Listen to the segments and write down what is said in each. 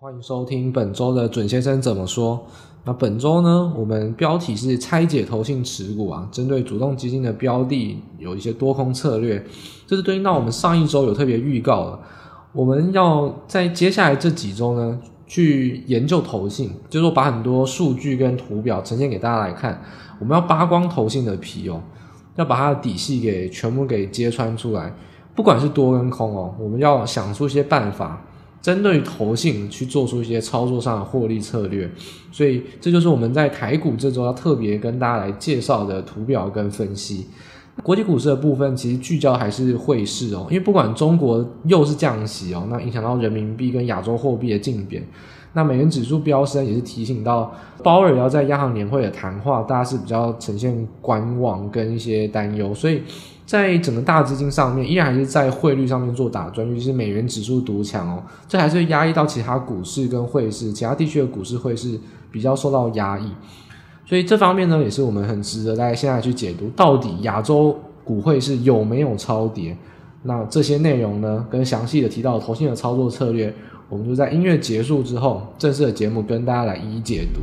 欢迎收听本周的准先生怎么说。那本周呢，我们标题是拆解投信持股啊，针对主动基金的标的有一些多空策略，这是对应到我们上一周有特别预告的。我们要在接下来这几周呢，去研究投信，就是说把很多数据跟图表呈现给大家来看。我们要扒光投信的皮哦，要把它的底细给全部给揭穿出来，不管是多跟空哦，我们要想出一些办法。针对投信去做出一些操作上的获利策略，所以这就是我们在台股这周要特别跟大家来介绍的图表跟分析。国际股市的部分其实聚焦还是汇市哦，因为不管中国又是降息哦，那影响到人民币跟亚洲货币的竞贬，那美元指数飙升也是提醒到鲍尔要在央行年会的谈话，大家是比较呈现观望跟一些担忧，所以。在整个大资金上面，依然还是在汇率上面做打转，尤其是美元指数独强哦，这还是压抑到其他股市跟汇市，其他地区的股市汇市比较受到压抑，所以这方面呢，也是我们很值得大家现在去解读，到底亚洲股汇是有没有超跌？那这些内容呢，跟详细的提到投信的操作策略，我们就在音乐结束之后，正式的节目跟大家来一一解读。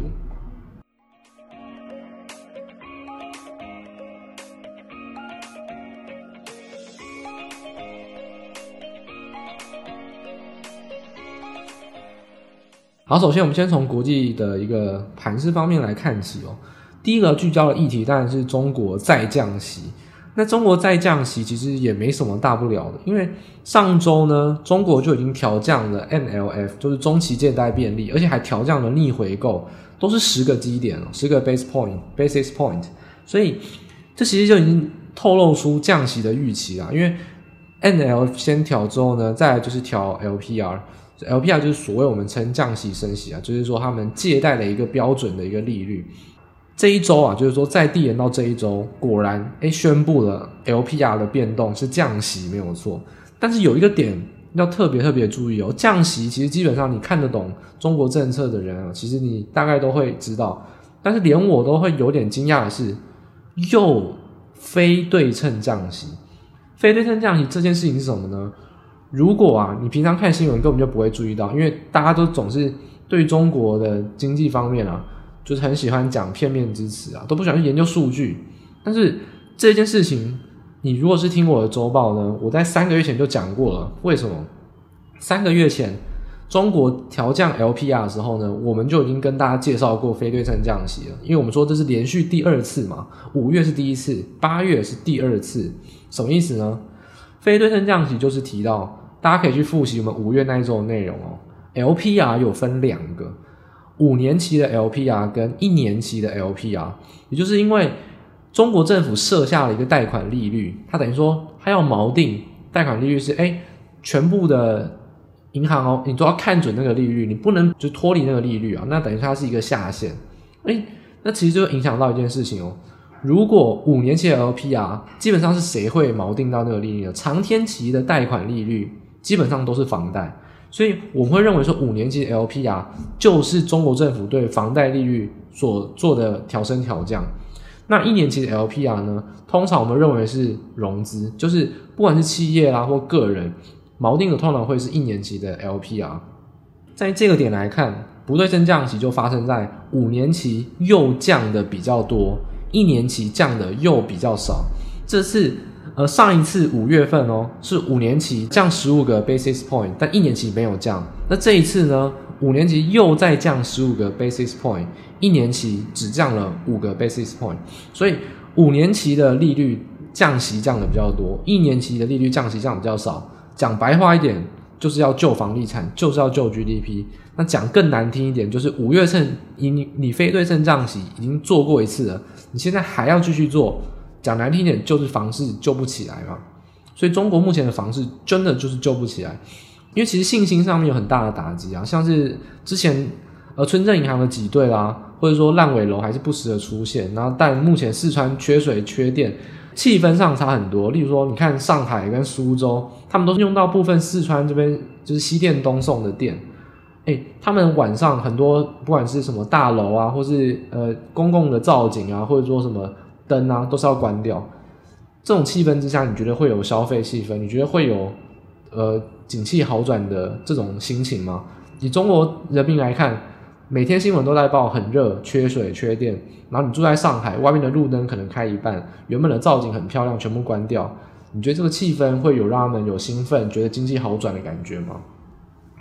好，首先我们先从国际的一个盘势方面来看起哦。第一个聚焦的议题当然是中国再降息。那中国再降息其实也没什么大不了的，因为上周呢，中国就已经调降了 MLF，就是中期借贷便利，而且还调降了逆回购，都是十个基点哦，十个 base point，basis point。所以这其实就已经透露出降息的预期啦。因为 MLF 先调之后呢，再就是调 LPR。LPR 就是所谓我们称降息升息啊，就是说他们借贷的一个标准的一个利率。这一周啊，就是说在递延到这一周，果然诶宣布了 LPR 的变动是降息没有错。但是有一个点要特别特别注意哦，降息其实基本上你看得懂中国政策的人啊，其实你大概都会知道。但是连我都会有点惊讶的是，又非对称降息，非对称降息这件事情是什么呢？如果啊，你平常看新闻根本就不会注意到，因为大家都总是对中国的经济方面啊，就是很喜欢讲片面之词啊，都不喜欢去研究数据。但是这件事情，你如果是听我的周报呢，我在三个月前就讲过了。为什么？三个月前中国调降 LPR 的时候呢，我们就已经跟大家介绍过非对称降息了，因为我们说这是连续第二次嘛，五月是第一次，八月是第二次，什么意思呢？非对称降息就是提到。大家可以去复习我们五月那一周的内容哦。LPR 有分两个，五年期的 LPR 跟一年期的 LPR，也就是因为中国政府设下了一个贷款利率，它等于说它要锚定贷款利率是哎，全部的银行哦，你都要看准那个利率，你不能就脱离那个利率啊，那等于它是一个下限。哎，那其实就影响到一件事情哦。如果五年期的 LPR 基本上是谁会锚定到那个利率呢？长天期的贷款利率。基本上都是房贷，所以我们会认为说五年期 LPR 就是中国政府对房贷利率所做的调升调降。那一年期的 LPR 呢？通常我们认为是融资，就是不管是企业啦或个人，锚定的通常会是一年期的 LPR。在这个点来看，不对称降息就发生在五年期又降的比较多，一年期降的又比较少。这次。而上一次五月份哦，是五年期降十五个 basis point，但一年期没有降。那这一次呢，五年期又再降十五个 basis point，一年期只降了五个 basis point。所以五年期的利率降息降的比较多，一年期的利率降息降比较少。讲白话一点，就是要救房地产，就是要救 GDP。那讲更难听一点，就是五月份你你非对称降息已经做过一次了，你现在还要继续做。讲难听点，就是房市救不起来嘛，所以中国目前的房市真的就是救不起来，因为其实信心上面有很大的打击啊，像是之前呃村镇银行的挤兑啦，或者说烂尾楼还是不时的出现，然后但目前四川缺水缺电，气氛上差很多。例如说，你看上海跟苏州，他们都是用到部分四川这边就是西电东送的电，诶，他们晚上很多不管是什么大楼啊，或是呃公共的造景啊，或者说什么。灯啊，都是要关掉。这种气氛之下，你觉得会有消费气氛？你觉得会有呃景气好转的这种心情吗？以中国人民来看，每天新闻都在报很热、缺水、缺电，然后你住在上海，外面的路灯可能开一半，原本的造景很漂亮，全部关掉。你觉得这个气氛会有让他们有兴奋、觉得经济好转的感觉吗？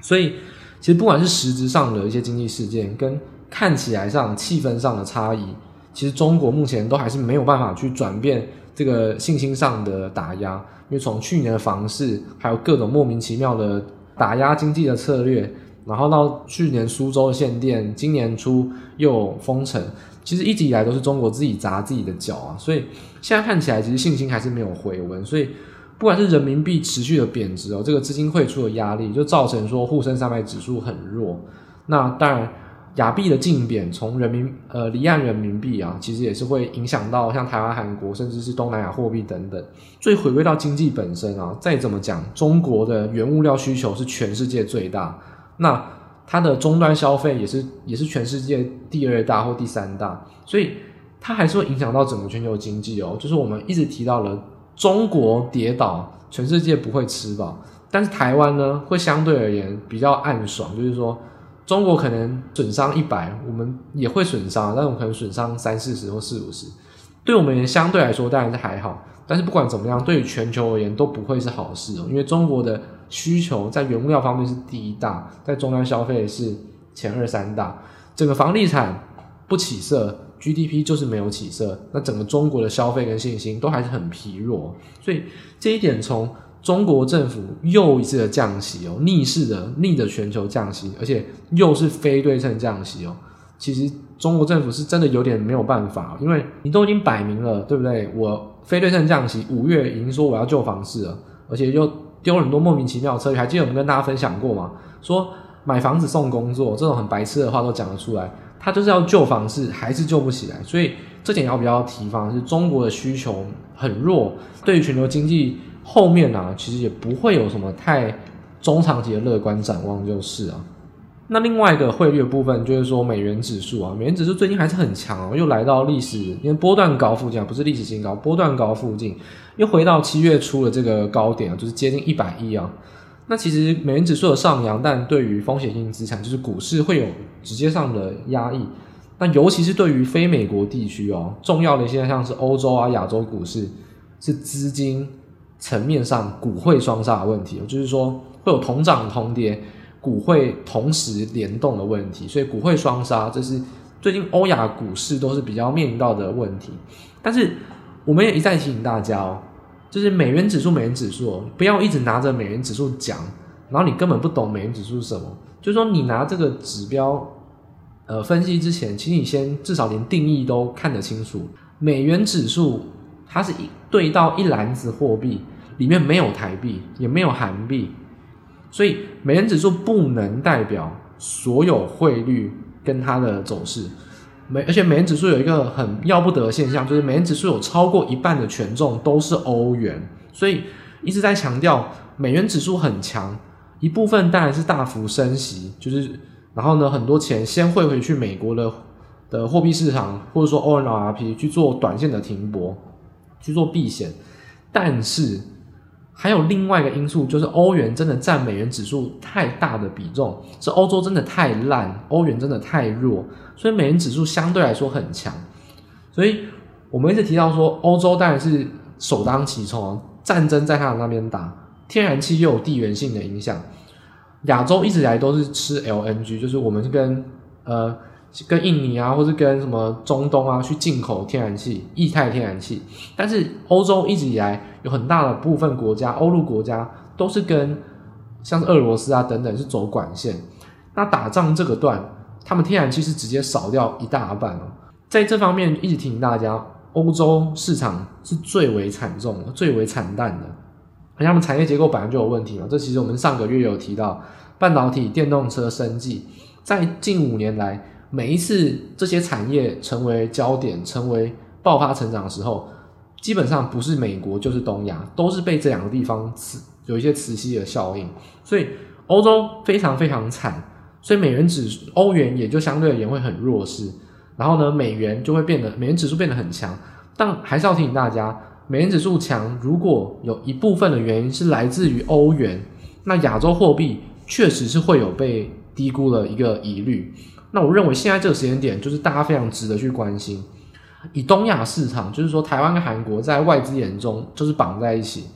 所以，其实不管是实质上的一些经济事件，跟看起来上气氛上的差异，其实中国目前都还是没有办法去转变这个信心上的打压。因为从去年的房市，还有各种莫名其妙的打压经济的策略，然后到去年苏州限电，今年初又封城。其实一直以来都是中国自己砸自己的脚啊，所以现在看起来其实信心还是没有回温，所以不管是人民币持续的贬值哦，这个资金汇出的压力就造成说沪深三百指数很弱。那当然，亚币的竞贬从人民呃离岸人民币啊，其实也是会影响到像台湾、韩国甚至是东南亚货币等等。所以回归到经济本身啊，再怎么讲，中国的原物料需求是全世界最大。那它的终端消费也是也是全世界第二大或第三大，所以它还是会影响到整个全球经济哦。就是我们一直提到了中国跌倒，全世界不会吃饱，但是台湾呢会相对而言比较暗爽，就是说中国可能损伤一百，我们也会损伤，但我们可能损伤三四十或四五十，对我们相对来说当然是还好，但是不管怎么样，对于全球而言都不会是好事哦，因为中国的。需求在原物料方面是第一大，在终端消费是前二三大。整个房地产不起色，GDP 就是没有起色，那整个中国的消费跟信心都还是很疲弱。所以这一点，从中国政府又一次的降息哦，逆势的逆着全球降息，而且又是非对称降息哦。其实中国政府是真的有点没有办法，因为你都已经摆明了，对不对？我非对称降息，五月已经说我要救房市了，而且又。丢了很多莫名其妙的策略，还记得我们跟大家分享过吗？说买房子送工作这种很白痴的话都讲得出来，他就是要救房市，还是救不起来。所以这点要比较提防，是中国的需求很弱，对于全球经济后面呢、啊，其实也不会有什么太中长期的乐观展望，就是啊。那另外一个汇率的部分，就是说美元指数啊，美元指数最近还是很强哦，又来到历史因为波段高附近啊，不是历史新高，波段高附近，又回到七月初的这个高点啊，就是接近一百亿啊。那其实美元指数的上扬，但对于风险性资产，就是股市会有直接上的压抑。那尤其是对于非美国地区哦，重要的一些像是欧洲啊、亚洲股市，是资金层面上股汇双杀的问题，就是说会有同涨同跌。股汇同时联动的问题，所以股汇双杀，这是最近欧亚股市都是比较面临到的问题。但是我们也一再提醒大家哦，就是美元指数，美元指数不要一直拿着美元指数讲，然后你根本不懂美元指数是什么。就是说你拿这个指标呃分析之前，请你先至少连定义都看得清楚。美元指数它是一对到一篮子货币，里面没有台币，也没有韩币。所以美元指数不能代表所有汇率跟它的走势，美而且美元指数有一个很要不得的现象，就是美元指数有超过一半的权重都是欧元，所以一直在强调美元指数很强，一部分当然是大幅升息，就是然后呢很多钱先汇回去美国的的货币市场，或者说 ONRP 去做短线的停泊，去做避险，但是。还有另外一个因素，就是欧元真的占美元指数太大的比重，是欧洲真的太烂，欧元真的太弱，所以美元指数相对来说很强。所以我们一直提到说，欧洲当然是首当其冲啊，战争在他的那边打，天然气又有地缘性的影响，亚洲一直以来都是吃 LNG，就是我们是跟呃。跟印尼啊，或是跟什么中东啊去进口天然气、液态天然气，但是欧洲一直以来有很大的部分国家，欧陆国家都是跟像是俄罗斯啊等等是走管线。那打仗这个段，他们天然气是直接少掉一大半哦。在这方面一直提醒大家，欧洲市场是最为惨重的、最为惨淡的，而且他们产业结构本来就有问题嘛。这其实我们上个月有提到，半导体、电动车、生技，在近五年来。每一次这些产业成为焦点、成为爆发成长的时候，基本上不是美国就是东亚，都是被这两个地方磁有一些磁吸的效应，所以欧洲非常非常惨，所以美元指欧元也就相对而言会很弱势，然后呢，美元就会变得美元指数变得很强，但还是要提醒大家，美元指数强，如果有一部分的原因是来自于欧元，那亚洲货币确实是会有被低估了一个疑虑。那我认为现在这个时间点，就是大家非常值得去关心。以东亚市场，就是说台湾跟韩国在外资眼中就是绑在一起。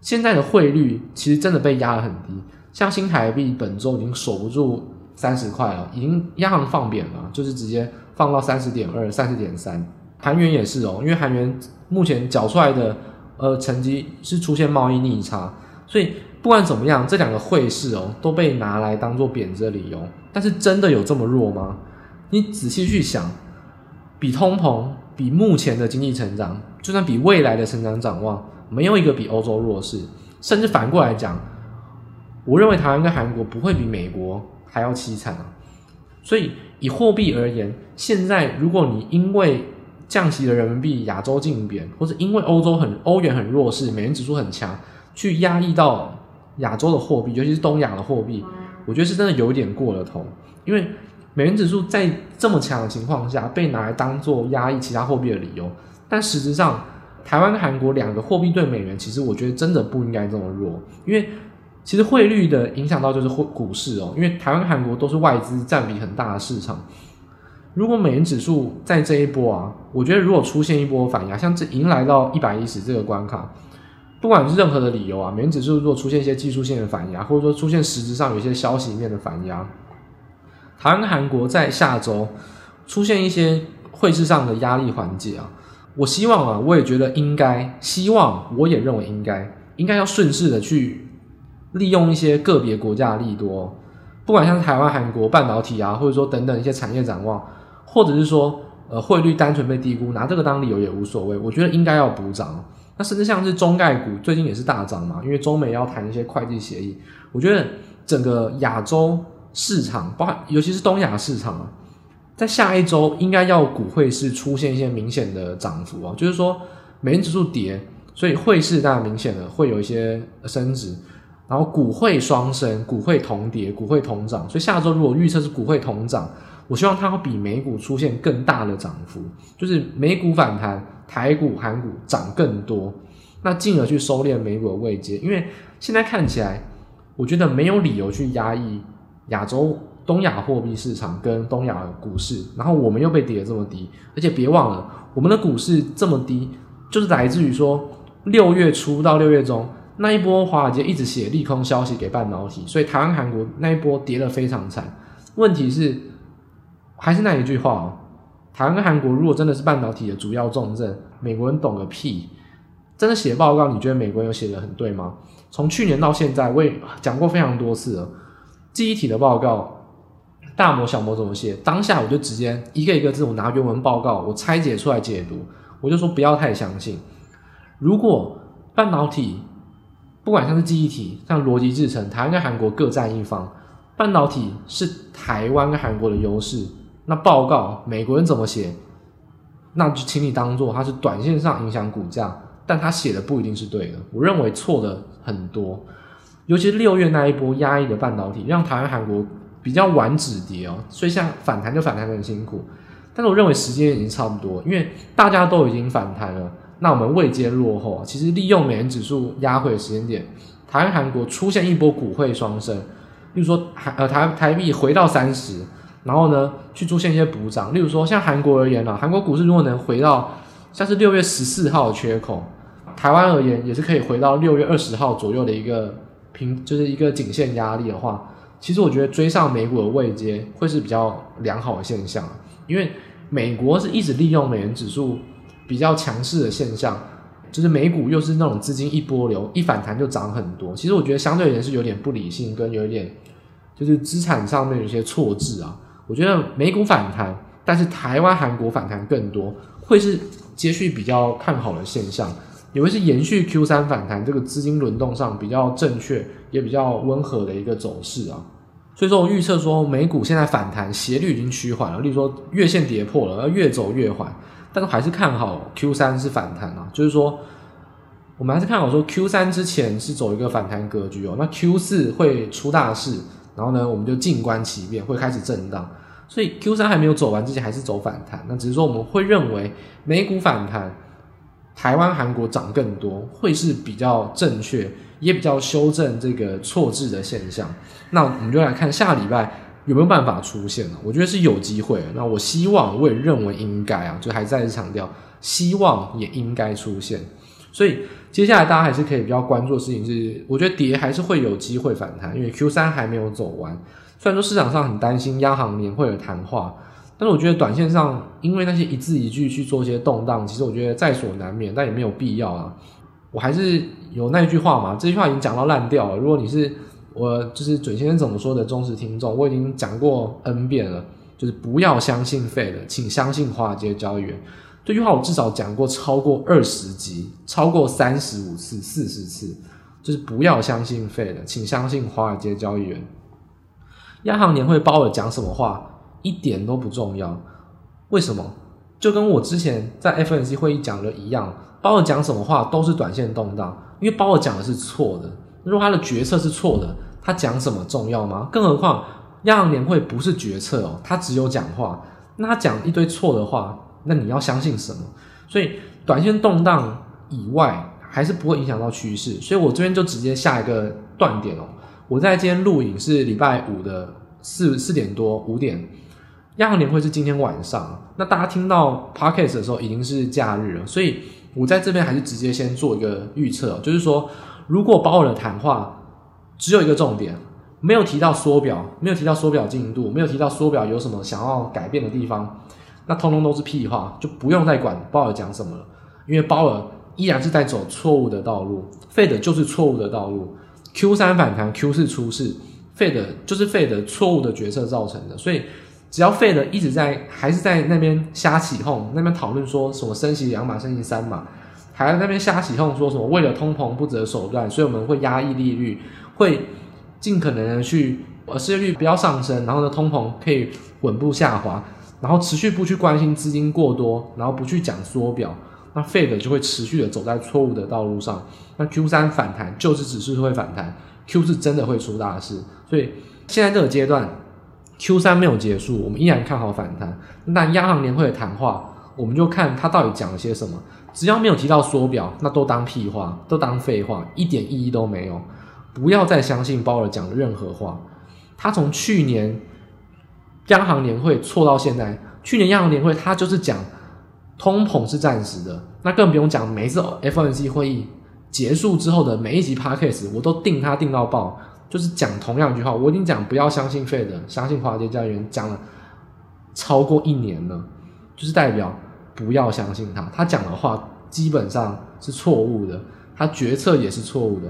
现在的汇率其实真的被压得很低，像新台币本周已经守不住三十块了，已经央行放贬了，就是直接放到三十点二、三十点三。韩元也是哦，因为韩元目前缴出来的呃成绩是出现贸易逆差，所以不管怎么样，这两个汇市哦都被拿来当做贬值的理由。但是真的有这么弱吗？你仔细去想，比通膨。比目前的经济成长，就算比未来的成长展望，没有一个比欧洲弱势。甚至反过来讲，我认为台湾跟韩国不会比美国还要凄惨啊。所以以货币而言，现在如果你因为降息的人民币亚洲竞贬，或者因为欧洲很欧元很弱势，美元指数很强，去压抑到亚洲的货币，尤其是东亚的货币，我觉得是真的有点过了头，因为。美元指数在这么强的情况下被拿来当做压抑其他货币的理由，但实质上，台湾跟韩国两个货币对美元，其实我觉得真的不应该这么弱，因为其实汇率的影响到就是汇股市哦，因为台湾跟韩国都是外资占比很大的市场，如果美元指数在这一波啊，我觉得如果出现一波反压，像这迎来到一百一十这个关卡，不管是任何的理由啊，美元指数如果出现一些技术性的反压，或者说出现实质上有一些消息面的反压。台湾韩国在下周出现一些汇市上的压力缓解啊，我希望啊，我也觉得应该，希望我也认为应该，应该要顺势的去利用一些个别国家的利多，不管像是台湾、韩国半导体啊，或者说等等一些产业展望，或者是说呃汇率单纯被低估，拿这个当理由也无所谓，我觉得应该要补涨。甚至像是中概股最近也是大涨嘛，因为中美要谈一些会计协议，我觉得整个亚洲。市场，包含尤其是东亚市场啊，在下一周应该要股汇市出现一些明显的涨幅啊，就是说美元指数跌，所以汇市当然明显的会有一些升值，然后股汇双升，股汇同跌，股汇同涨，所以下周如果预测是股汇同涨，我希望它会比美股出现更大的涨幅，就是美股反弹，台股、韩股涨更多，那进而去收敛美股的位阶，因为现在看起来，我觉得没有理由去压抑。亚洲东亚货币市场跟东亚股市，然后我们又被跌得这么低，而且别忘了，我们的股市这么低，就是来自于说六月初到六月中那一波华尔街一直写利空消息给半导体，所以台湾、韩国那一波跌得非常惨。问题是，还是那一句话哦，台湾跟韩国如果真的是半导体的主要重镇，美国人懂个屁！真的写报告，你觉得美国人有写得很对吗？从去年到现在，我也讲过非常多次了。记忆体的报告，大模小模怎么写？当下我就直接一个一个字，我拿原文报告，我拆解出来解读。我就说不要太相信。如果半导体，不管像是记忆体，像逻辑制程，台湾跟韩国各占一方，半导体是台湾跟韩国的优势。那报告美国人怎么写？那就请你当做它是短线上影响股价，但他写的不一定是对的。我认为错的很多。尤其是六月那一波压抑的半导体，让台湾、韩国比较晚止跌哦，所以像反弹就反弹得很辛苦。但是我认为时间已经差不多，因为大家都已经反弹了，那我们未接落后，其实利用美元指数压回的时间点，台湾、韩国出现一波股汇双升，例如说台呃台台币回到三十，然后呢去出现一些补涨，例如说像韩国而言呢，韩国股市如果能回到像是六月十四号的缺口，台湾而言也是可以回到六月二十号左右的一个。平就是一个颈线压力的话，其实我觉得追上美股的位阶会是比较良好的现象，因为美国是一直利用美元指数比较强势的现象，就是美股又是那种资金一波流，一反弹就涨很多。其实我觉得相对而言是有点不理性，跟有点就是资产上面有些错置啊。我觉得美股反弹，但是台湾、韩国反弹更多，会是接续比较看好的现象。也会是延续 Q 三反弹这个资金轮动上比较正确也比较温和的一个走势啊，所以说我预测说美股现在反弹斜率已经趋缓了，例如说月线跌破了，要越走越缓，但是还是看好 Q 三是反弹啊，就是说我们还是看好说 Q 三之前是走一个反弹格局哦，那 Q 四会出大事，然后呢我们就静观其变，会开始震荡，所以 Q 三还没有走完之前还是走反弹，那只是说我们会认为美股反弹。台湾、韩国涨更多，会是比较正确，也比较修正这个错置的现象。那我们就来看下礼拜有没有办法出现呢？我觉得是有机会。那我希望，我也认为应该啊，就还在是强调，希望也应该出现。所以接下来大家还是可以比较关注的事情是，我觉得跌还是会有机会反弹，因为 Q 三还没有走完。虽然说市场上很担心央行年会的谈话，但是我觉得短线上因为那些一字一句去做一些动荡，其实我觉得在所难免，但也没有必要啊。我还是有那句话嘛，这句话已经讲到烂掉了。如果你是我就是准先生怎么说的忠实听众，我已经讲过 N 遍了，就是不要相信 Fed，请相信华尔街交易员。这句话我至少讲过超过二十集，超过三十五次、四十次，就是不要相信 Fed，请相信华尔街交易员。央行年会鲍尔讲什么话一点都不重要，为什么？就跟我之前在 FNC 会议讲的一样，鲍尔讲什么话都是短线动荡，因为鲍尔讲的是错的。如果他的决策是错的，他讲什么重要吗？更何况央行年会不是决策哦，他只有讲话。那他讲一堆错的话，那你要相信什么？所以短线动荡以外，还是不会影响到趋势。所以我这边就直接下一个断点哦。我在今天录影是礼拜五的四四点多五点，央行年会是今天晚上。那大家听到 podcast 的时候已经是假日了，所以我在这边还是直接先做一个预测，就是说。如果鲍尔的谈话只有一个重点，没有提到缩表，没有提到缩表进度，没有提到缩表有什么想要改变的地方，那通通都是屁话，就不用再管鲍尔讲什么了。因为鲍尔依然是在走错误的道路，Fed 就是错误的道路。Q 三反弹，Q 四出事，Fed 就是 Fed 错误的决策造成的。所以只要 Fed 一直在还是在那边瞎起哄，那边讨论说什么升息两码，升息三码。还在那边瞎起哄，说什么为了通膨不择手段，所以我们会压抑利率，会尽可能的去呃失业率不要上升，然后呢通膨可以稳步下滑，然后持续不去关心资金过多，然后不去讲缩表，那 Fed 就会持续的走在错误的道路上。那 Q 三反弹就是只是会反弹，Q 四真的会出大事。所以现在这个阶段，Q 三没有结束，我们依然看好反弹。那央行年会的谈话，我们就看他到底讲了些什么。只要没有提到缩表，那都当屁话，都当废话，一点意义都没有。不要再相信鲍尔讲的任何话。他从去年央行年会错到现在，去年央行年会他就是讲通膨是暂时的，那更不用讲每一次 FOMC 会议结束之后的每一集 Podcast，我都定他定到爆，就是讲同样一句话。我已经讲不要相信 Fed，相信华尔街交易员，讲了超过一年了，就是代表。不要相信他，他讲的话基本上是错误的，他决策也是错误的，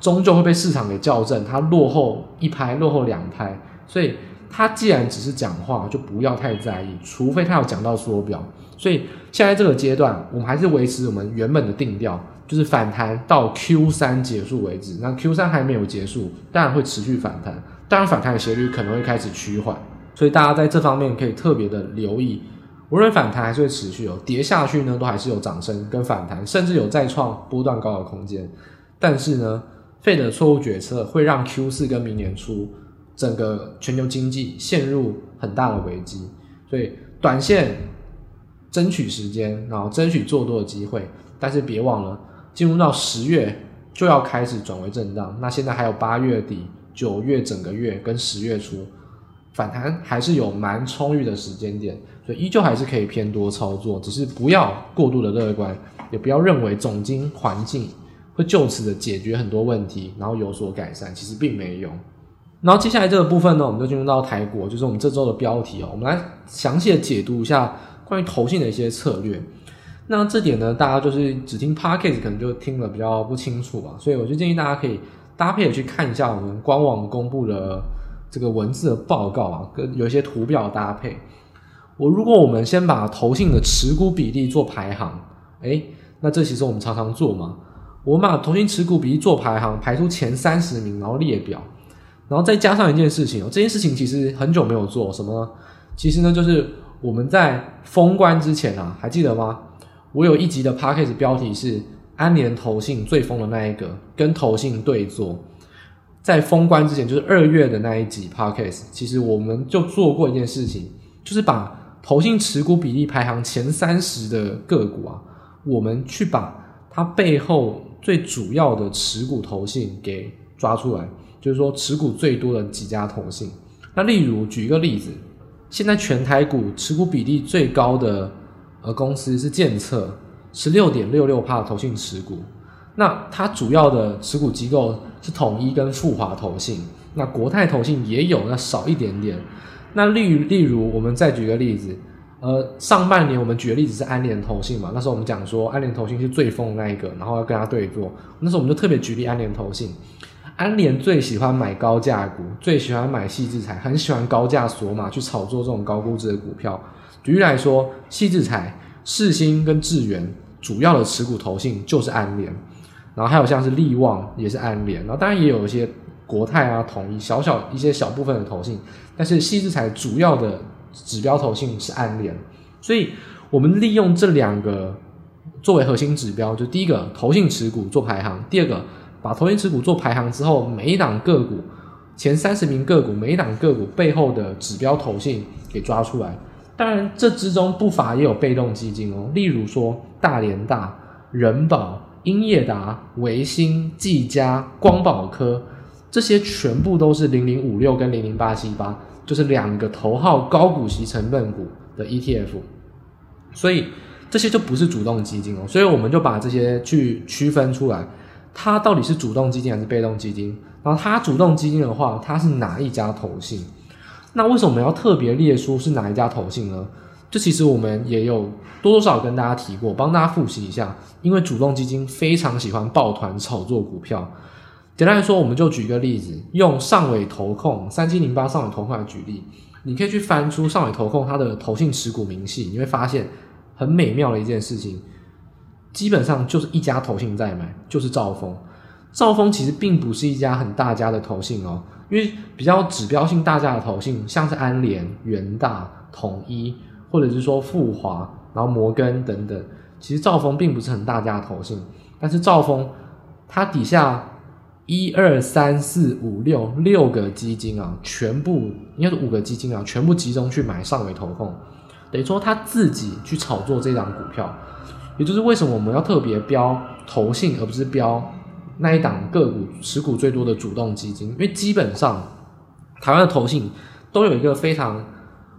终究会被市场给校正，他落后一拍，落后两拍，所以他既然只是讲话，就不要太在意，除非他有讲到缩表。所以现在这个阶段，我们还是维持我们原本的定调，就是反弹到 Q 三结束为止。那 Q 三还没有结束，当然会持续反弹，当然反弹的斜率可能会开始趋缓，所以大家在这方面可以特别的留意。无论反弹还是会持续哦，跌下去呢，都还是有涨升跟反弹，甚至有再创波段高的空间。但是呢，Fed 的错误决策会让 Q 四跟明年初整个全球经济陷入很大的危机。所以短线争取时间，然后争取做多的机会。但是别忘了，进入到十月就要开始转为震荡。那现在还有八月底、九月整个月跟十月初。反弹还是有蛮充裕的时间点，所以依旧还是可以偏多操作，只是不要过度的乐观，也不要认为总经环境会就此的解决很多问题，然后有所改善，其实并没有。然后接下来这个部分呢，我们就进入到台股，就是我们这周的标题哦，我们来详细的解读一下关于投信的一些策略。那这点呢，大家就是只听 Podcast 可能就听得比较不清楚吧，所以我就建议大家可以搭配的去看一下我们官网公布的。这个文字的报告啊，跟有一些图表搭配。我如果我们先把投信的持股比例做排行，诶，那这其实我们常常做嘛。我们把投信持股比例做排行，排出前三十名，然后列表，然后再加上一件事情哦，这件事情其实很久没有做什么呢？其实呢，就是我们在封关之前啊，还记得吗？我有一集的 Podcast 标题是安联投信最疯的那一个，跟投信对做。在封关之前，就是二月的那一集 Podcast，其实我们就做过一件事情，就是把投信持股比例排行前三十的个股啊，我们去把它背后最主要的持股投信给抓出来，就是说持股最多的几家投信，那例如举一个例子，现在全台股持股比例最高的呃公司是建策，十六点六六趴的投信持股。那它主要的持股机构是统一跟复华投信，那国泰投信也有，那少一点点。那例例如，我们再举个例子，呃，上半年我们举的例子是安联投信嘛，那时候我们讲说安联投信是最疯的那一个，然后要跟他对坐，那时候我们就特别举例安联投信。安联最喜欢买高价股，最喜欢买矽智财，很喜欢高价锁码去炒作这种高估值的股票。举例来说，矽智财、世芯跟智源主要的持股投信就是安联，然后还有像是力旺也是安联，然后当然也有一些国泰啊、统一小小一些小部分的投信，但是矽智财主要的指标投信是安联，所以我们利用这两个作为核心指标，就第一个投信持股做排行，第二个。把投信持股做排行之后，每一档个股前三十名个股，每一档个股背后的指标投信给抓出来。当然，这之中不乏也有被动基金哦，例如说大连大、人保、英业达、维新、技嘉、光宝科，这些全部都是零零五六跟零零八七八，就是两个头号高股息成分股的 ETF。所以这些就不是主动基金哦，所以我们就把这些去区分出来。它到底是主动基金还是被动基金？然后它主动基金的话，它是哪一家投信？那为什么我们要特别列出是哪一家投信呢？这其实我们也有多多少跟大家提过，帮大家复习一下。因为主动基金非常喜欢抱团炒作股票。简单来说，我们就举一个例子，用上尾投控三七零八上尾投控来举例，你可以去翻出上尾投控它的投信持股明细，你会发现很美妙的一件事情。基本上就是一家投信在买，就是兆丰。兆丰其实并不是一家很大家的投信哦，因为比较指标性大家的投信，像是安联、元大、统一，或者是说富华，然后摩根等等，其实兆丰并不是很大家的投信。但是兆丰它底下一二三四五六六个基金啊，全部应该是五个基金啊，全部集中去买上纬投控，等于说他自己去炒作这张股票。也就是为什么我们要特别标投信，而不是标那一档个股持股最多的主动基金？因为基本上台湾的投信都有一个非常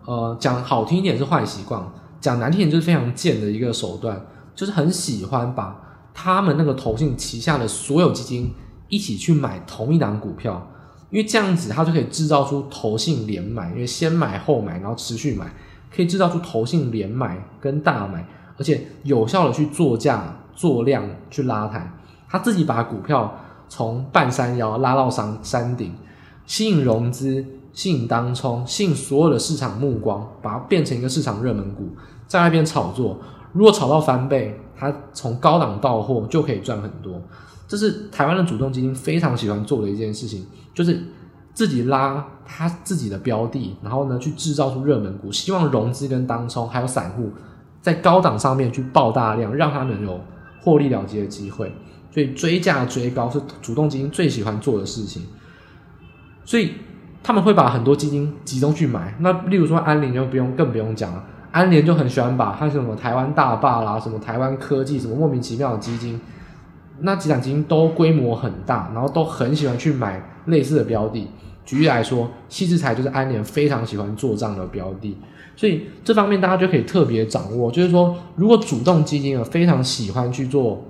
呃讲好听一点是坏习惯，讲难听点就是非常贱的一个手段，就是很喜欢把他们那个投信旗下的所有基金一起去买同一档股票，因为这样子它就可以制造出投信连买，因为先买后买，然后持续买，可以制造出投信连买跟大买。而且有效的去做价、做量去拉抬，他自己把股票从半山腰拉到山山顶，吸引融资、吸引当冲、吸引所有的市场目光，把它变成一个市场热门股，在那边炒作。如果炒到翻倍，他从高档到货就可以赚很多。这是台湾的主动基金非常喜欢做的一件事情，就是自己拉他自己的标的，然后呢去制造出热门股，希望融资跟当冲还有散户。在高档上面去爆大量，让他们有获利了结的机会，所以追价追高是主动基金最喜欢做的事情。所以他们会把很多基金集中去买。那例如说安联就不用更不用讲了，安联就很喜欢把它什么台湾大坝啦、什么台湾科技、什么莫名其妙的基金，那几档基金都规模很大，然后都很喜欢去买类似的标的。举例来说，矽智财就是安联非常喜欢做账的标的。所以这方面大家就可以特别掌握，就是说，如果主动基金啊非常喜欢去做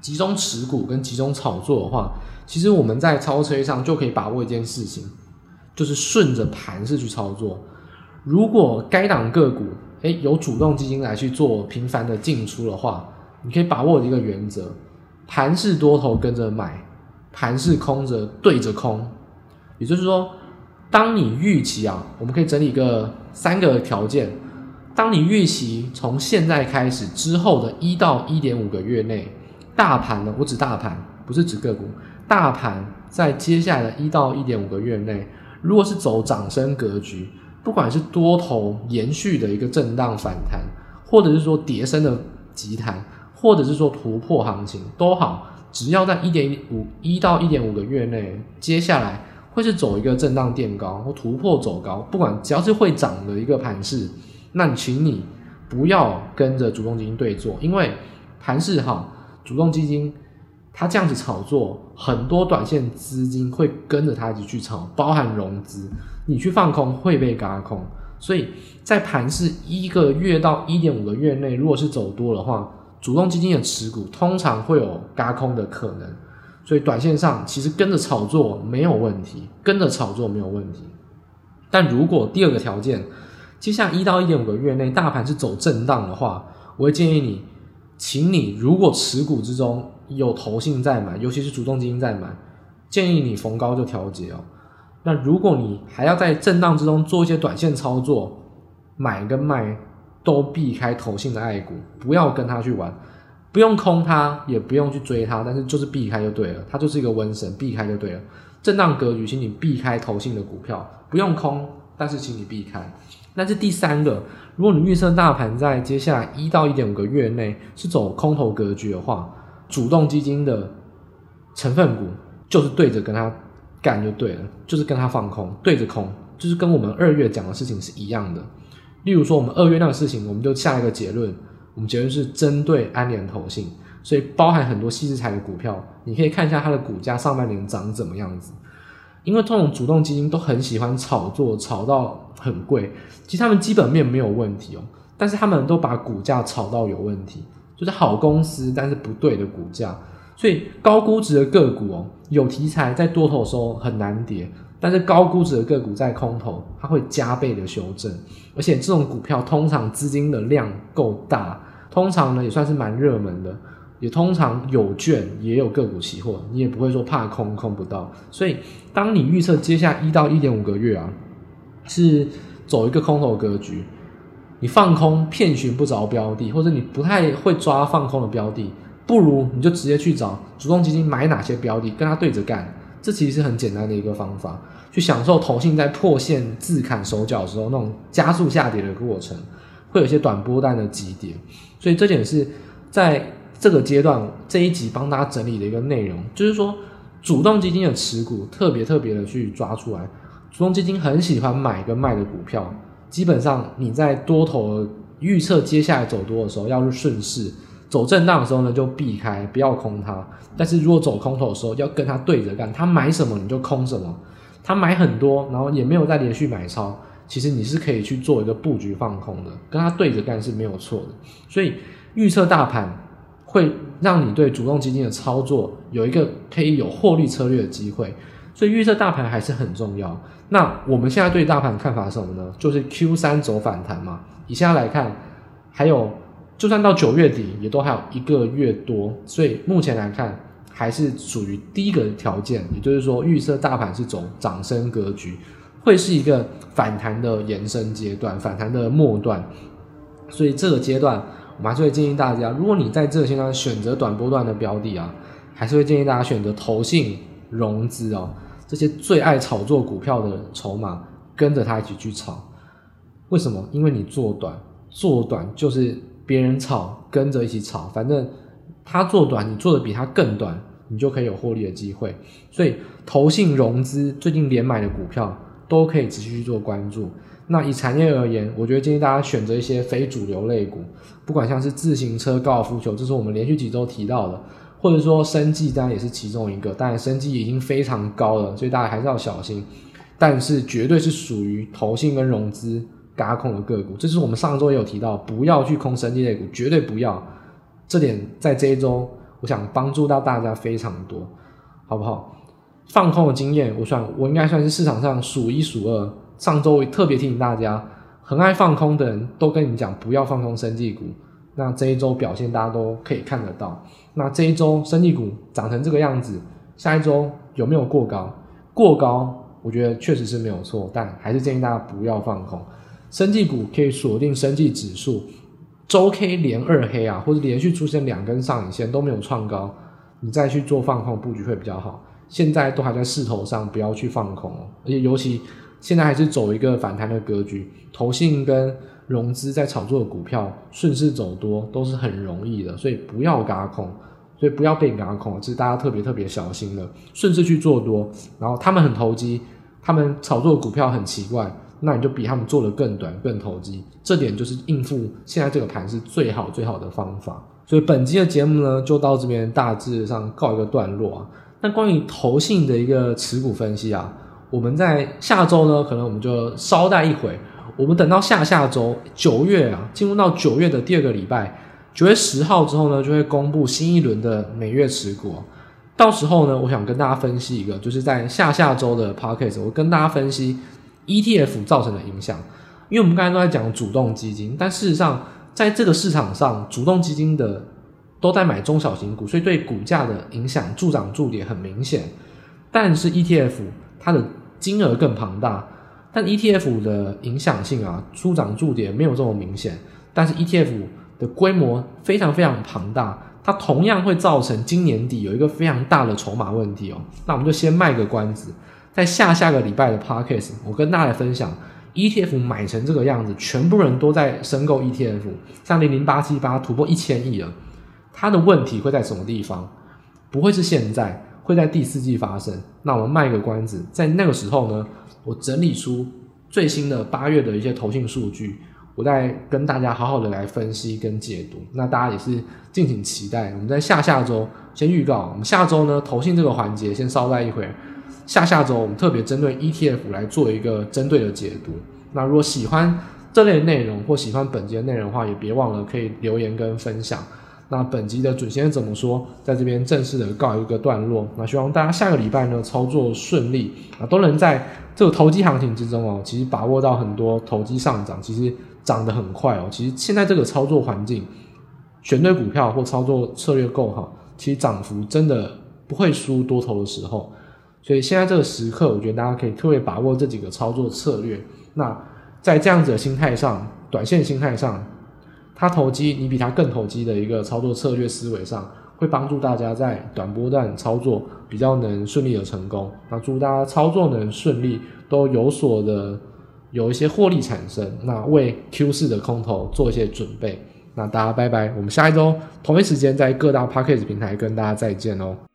集中持股跟集中炒作的话，其实我们在操作上就可以把握一件事情，就是顺着盘势去操作。如果该档个股诶有主动基金来去做频繁的进出的话，你可以把握一个原则：盘势多头跟着买，盘势空着对着空。也就是说。当你预期啊，我们可以整理一个三个条件。当你预期从现在开始之后的一到一点五个月内，大盘呢，我指大盘，不是指个股，大盘在接下来的一到一点五个月内，如果是走涨升格局，不管是多头延续的一个震荡反弹，或者是说跌升的急弹，或者是说突破行情都好，只要在一点五一到一点五个月内，接下来。会是走一个震荡垫高或突破走高，不管只要是会涨的一个盘势，那你请你不要跟着主动基金对做，因为盘势好，主动基金它这样子炒作，很多短线资金会跟着它一起去炒，包含融资，你去放空会被嘎空。所以在盘势一个月到一点五个月内，如果是走多的话，主动基金的持股通常会有嘎空的可能。所以短线上其实跟着炒作没有问题，跟着炒作没有问题。但如果第二个条件，接下来一到一点五个月内大盘是走震荡的话，我会建议你，请你如果持股之中有投信在买，尤其是主动基金在买，建议你逢高就调节哦。那如果你还要在震荡之中做一些短线操作，买跟卖都避开投信的爱股，不要跟他去玩，不用空它，也不用去追它，但是就是避开就对了，它就是一个瘟神，避开就对了。震荡格局，请你避开投信的股票，不用空，但是请你避开。那是第三个，如果你预测大盘在接下来一到一点五个月内是走空头格局的话，主动基金的成分股就是对着跟他。干就对了，就是跟他放空，对着空，就是跟我们二月讲的事情是一样的。例如说，我们二月那个事情，我们就下一个结论，我们结论是针对安联投信，所以包含很多细资产的股票，你可以看一下它的股价上半年涨怎么样子。因为这种主动基金都很喜欢炒作，炒到很贵，其实他们基本面没有问题哦，但是他们都把股价炒到有问题，就是好公司，但是不对的股价。所以高估值的个股哦，有题材在多头的时候很难跌，但是高估值的个股在空头，它会加倍的修正，而且这种股票通常资金的量够大，通常呢也算是蛮热门的，也通常有券也有个股期货，你也不会说怕空空不到。所以当你预测接下一到一点五个月啊，是走一个空头格局，你放空遍寻不着标的，或者你不太会抓放空的标的。不如你就直接去找主动基金买哪些标的，跟它对着干，这其实是很简单的一个方法，去享受投信在破线自砍手脚的时候那种加速下跌的过程，会有一些短波段的急跌，所以这点是在这个阶段这一集帮大家整理的一个内容，就是说主动基金的持股特别特别的去抓出来，主动基金很喜欢买跟卖的股票，基本上你在多头预测接下来走多的时候，要是顺势。走震荡的时候呢，就避开，不要空它。但是如果走空头的时候，要跟它对着干。他买什么你就空什么。他买很多，然后也没有再连续买超，其实你是可以去做一个布局放空的，跟它对着干是没有错的。所以预测大盘会让你对主动基金的操作有一个可以有获利策略的机会。所以预测大盘还是很重要。那我们现在对大盘看法是什么呢？就是 Q 三走反弹嘛。以现在来看，还有。就算到九月底，也都还有一个月多，所以目前来看还是属于第一个条件，也就是说预测大盘是走涨升格局，会是一个反弹的延伸阶段，反弹的末段。所以这个阶段，我们还是会建议大家，如果你在这个阶段选择短波段的标的啊，还是会建议大家选择投信融资哦，这些最爱炒作股票的筹码，跟着他一起去炒。为什么？因为你做短，做短就是。别人炒，跟着一起炒，反正他做短，你做的比他更短，你就可以有获利的机会。所以，投信融资最近连买的股票都可以持续去做关注。那以产业而言，我觉得建议大家选择一些非主流类股，不管像是自行车、高尔夫球，这是我们连续几周提到的，或者说生技，当然也是其中一个。当然，生技已经非常高了，所以大家还是要小心。但是，绝对是属于投信跟融资。嘎空的个股，这是我们上周也有提到，不要去空生技类股，绝对不要。这点在这一周，我想帮助到大家非常多，好不好？放空的经验，我算我应该算是市场上数一数二。上周特别提醒大家，很爱放空的人都跟你讲不要放空生技股。那这一周表现大家都可以看得到。那这一周生技股涨成这个样子，下一周有没有过高？过高，我觉得确实是没有错，但还是建议大家不要放空。生技股可以锁定生技指数，周 K 连二黑啊，或者连续出现两根上影线都没有创高，你再去做放空布局会比较好。现在都还在势头上，不要去放空哦。而且尤其现在还是走一个反弹的格局，投信跟融资在炒作的股票顺势走多都是很容易的，所以不要轧空，所以不要被轧空，这是大家特别特别小心的。顺势去做多，然后他们很投机，他们炒作的股票很奇怪。那你就比他们做得更短、更投机，这点就是应付现在这个盘是最好最好的方法。所以本期的节目呢，就到这边大致上告一个段落啊。那关于投信的一个持股分析啊，我们在下周呢，可能我们就稍待一会，我们等到下下周九月啊，进入到九月的第二个礼拜，九月十号之后呢，就会公布新一轮的每月持股。到时候呢，我想跟大家分析一个，就是在下下周的 podcast，我跟大家分析 ETF 造成的影响。因为我们刚才都在讲主动基金，但事实上在这个市场上，主动基金的都在买中小型股，所以对股价的影响助涨助跌很明显。但是 ETF 它的金额更庞大，但 ETF 的影响性啊，助涨助跌没有这么明显。但是 ETF 的规模非常非常庞大。它同样会造成今年底有一个非常大的筹码问题哦。那我们就先卖个关子，在下下个礼拜的 podcast，我跟大家分享 ETF 买成这个样子，全部人都在申购 ETF，像零零八七八突破一千亿了，它的问题会在什么地方？不会是现在，会在第四季发生。那我们卖个关子，在那个时候呢，我整理出最新的八月的一些投信数据。我再跟大家好好的来分析跟解读，那大家也是敬请期待。我们在下下周先预告，我们下周呢投信这个环节先稍待一会儿，下下周我们特别针对 ETF 来做一个针对的解读。那如果喜欢这类内容或喜欢本集的内容的话，也别忘了可以留言跟分享。那本集的准先生怎么说，在这边正式的告一个段落。那希望大家下个礼拜呢操作顺利啊，都能在这个投机行情之中哦，其实把握到很多投机上涨，其实。涨得很快哦，其实现在这个操作环境，选对股票或操作策略够好，其实涨幅真的不会输多头的时候。所以现在这个时刻，我觉得大家可以特别把握这几个操作策略。那在这样子的心态上，短线心态上，他投机，你比他更投机的一个操作策略思维上，会帮助大家在短波段操作比较能顺利的成功。那祝大家操作能顺利，都有所的。有一些获利产生，那为 Q 四的空头做一些准备。那大家拜拜，我们下一周同一时间在各大 Podcast 平台跟大家再见哦。